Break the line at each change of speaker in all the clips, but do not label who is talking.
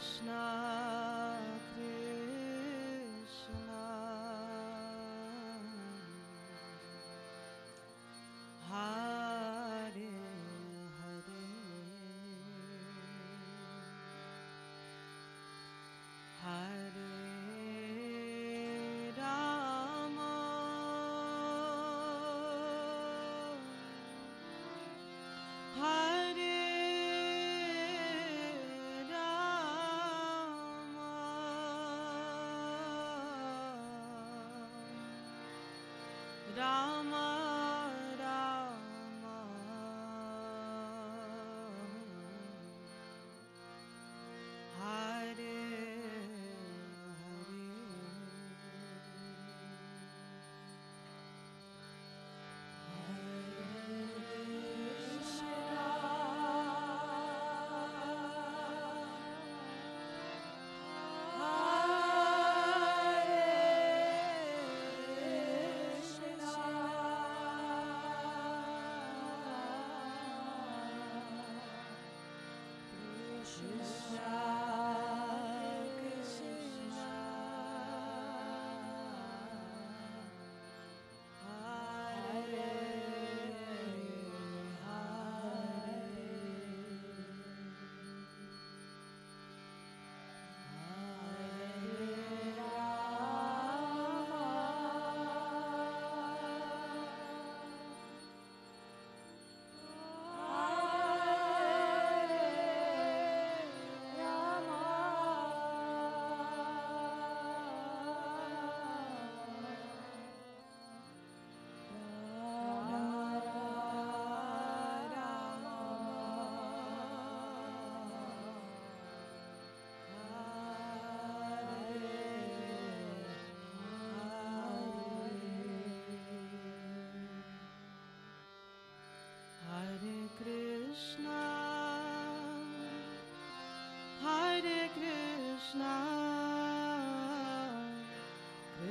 Krishna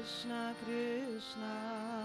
Krishna Krishna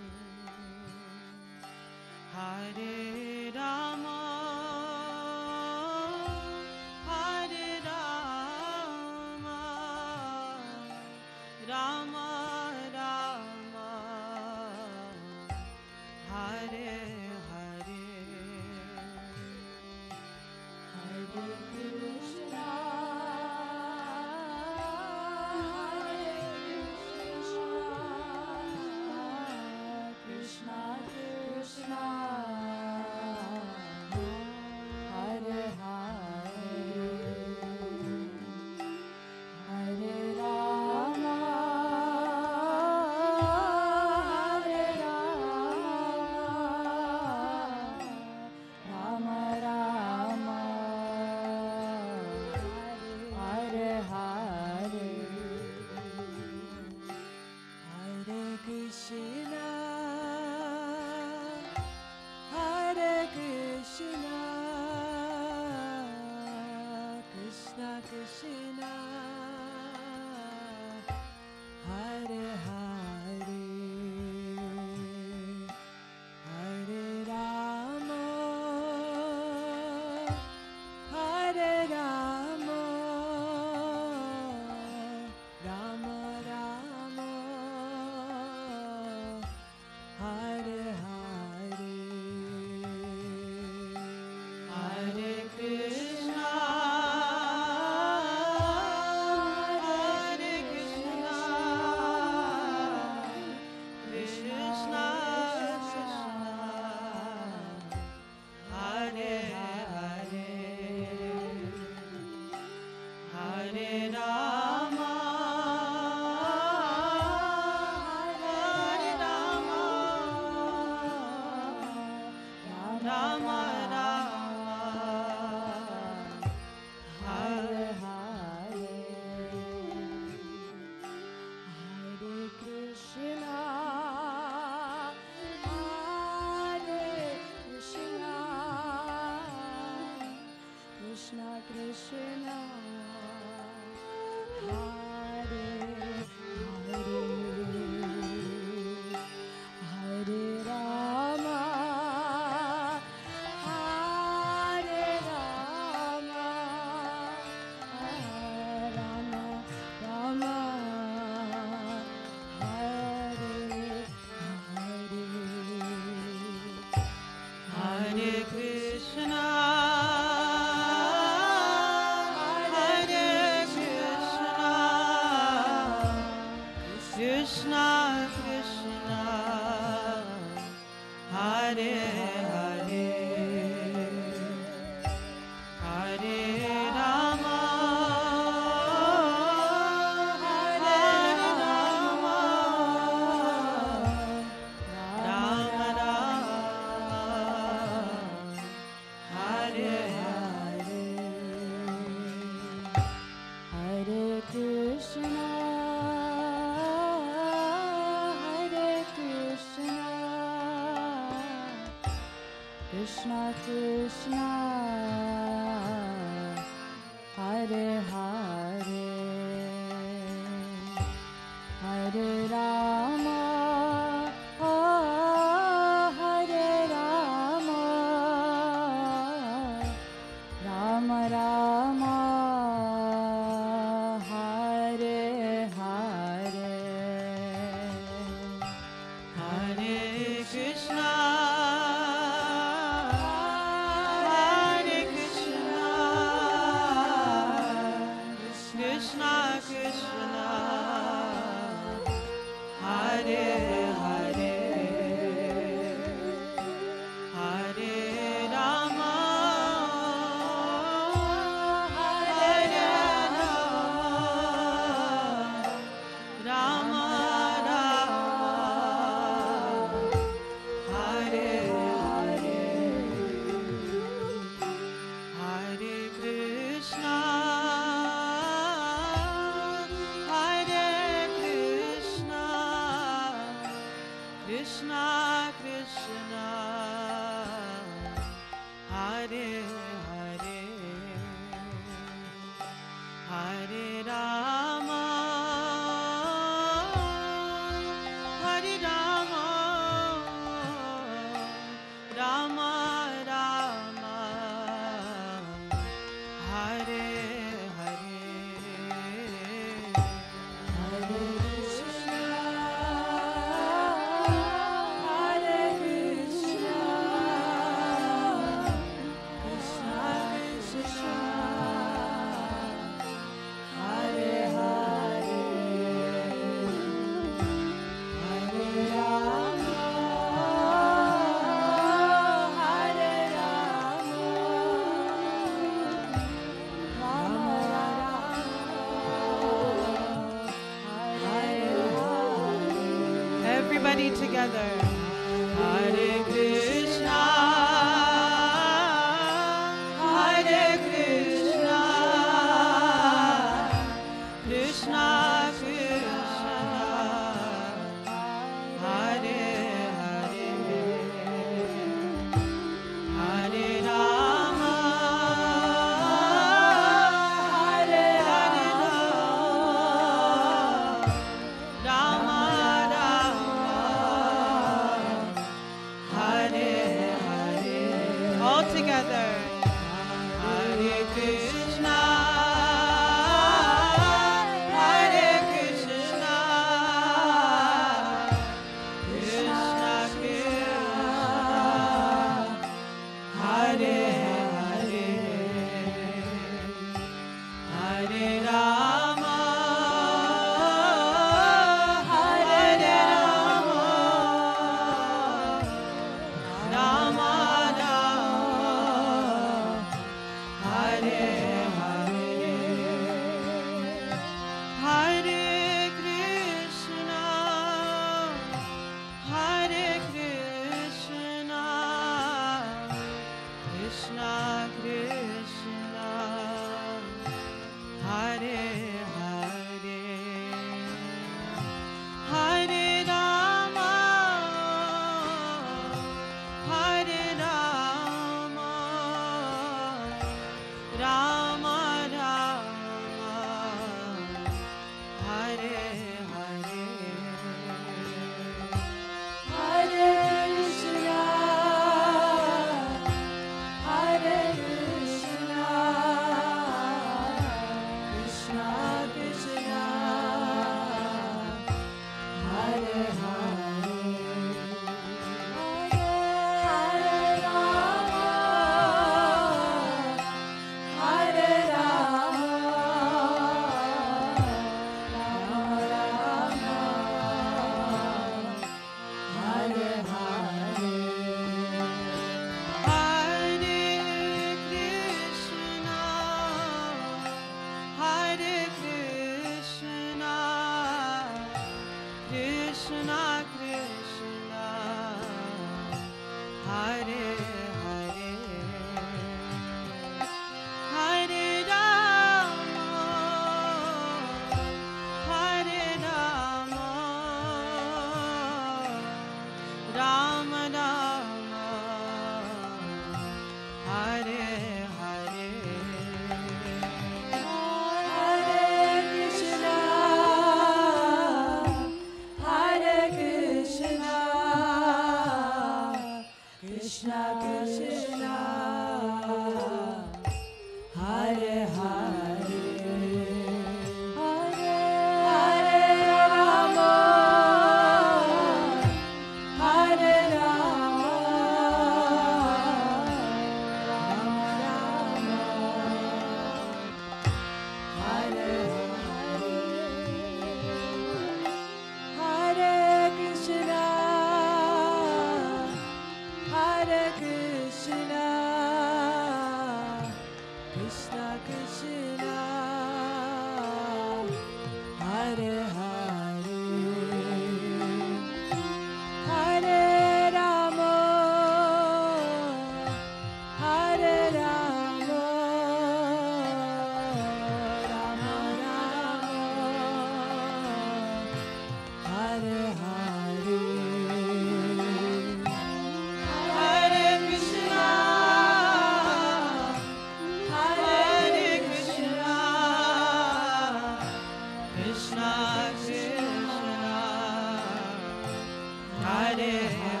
Hare